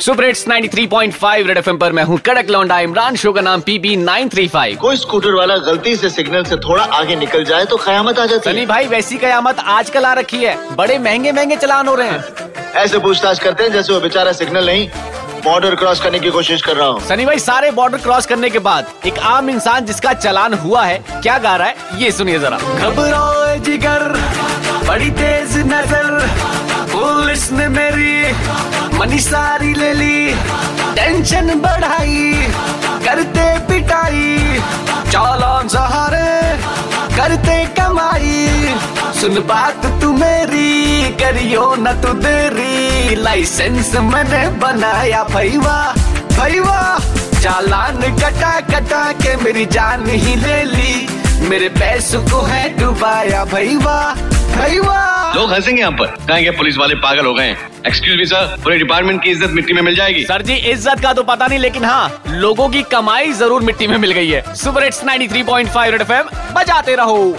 Super hits 93.5 red FM पर मैं हूँ कड़क लौंडा इमरान शो का नाम पीबी 935 कोई स्कूटर वाला गलती से सिग्नल से थोड़ा आगे निकल जाए तो कयामत आ जाती सनी है। भाई वैसी कयामत आजकल आ रखी है। बड़े महँगे महँगे चलान हो रहे हैं। ऐसे पूछताछ करते हैं जैसे वो बेचारा सिग्नल नहीं बॉर्डर क्रॉस करने की कोशिश कर रहा हूँ। सनी भाई सारे बॉर्डर क्रॉस करने के बाद एक आम इंसान जिसका चलान हुआ है क्या गा रहा है ये सुनिए जरा। घबराओ जिगर बड़ी तेज नज़र पुलिस ने मेरी। मनी सारी ले ली। टेंशन बढ़ाई, करते पिटाई। चालान सहारे, करते कमाई। सुन बात तू मेरी, करियो न तू देरी। लाइसेंस मैंने बनाया भैया भैया। चालान कटा कटा के मेरी जान ही ले ली। मेरे पैसों को है डुबाया भैया भैया। लोग हंसेंगे यहाँ पर। कहेंगे पुलिस वाले पागल हो गए एक्सक्यूज मी सर पूरे डिपार्टमेंट की इज़्ज़त मिट्टी में मिल जाएगी। सर जी, इज़्ज़त का तो पता नहीं, लेकिन हाँ लोगों की कमाई ज़रूर मिट्टी में मिल गई है। सुपर हिट्स 93.5 पॉइंट फाइव बजाते रहो।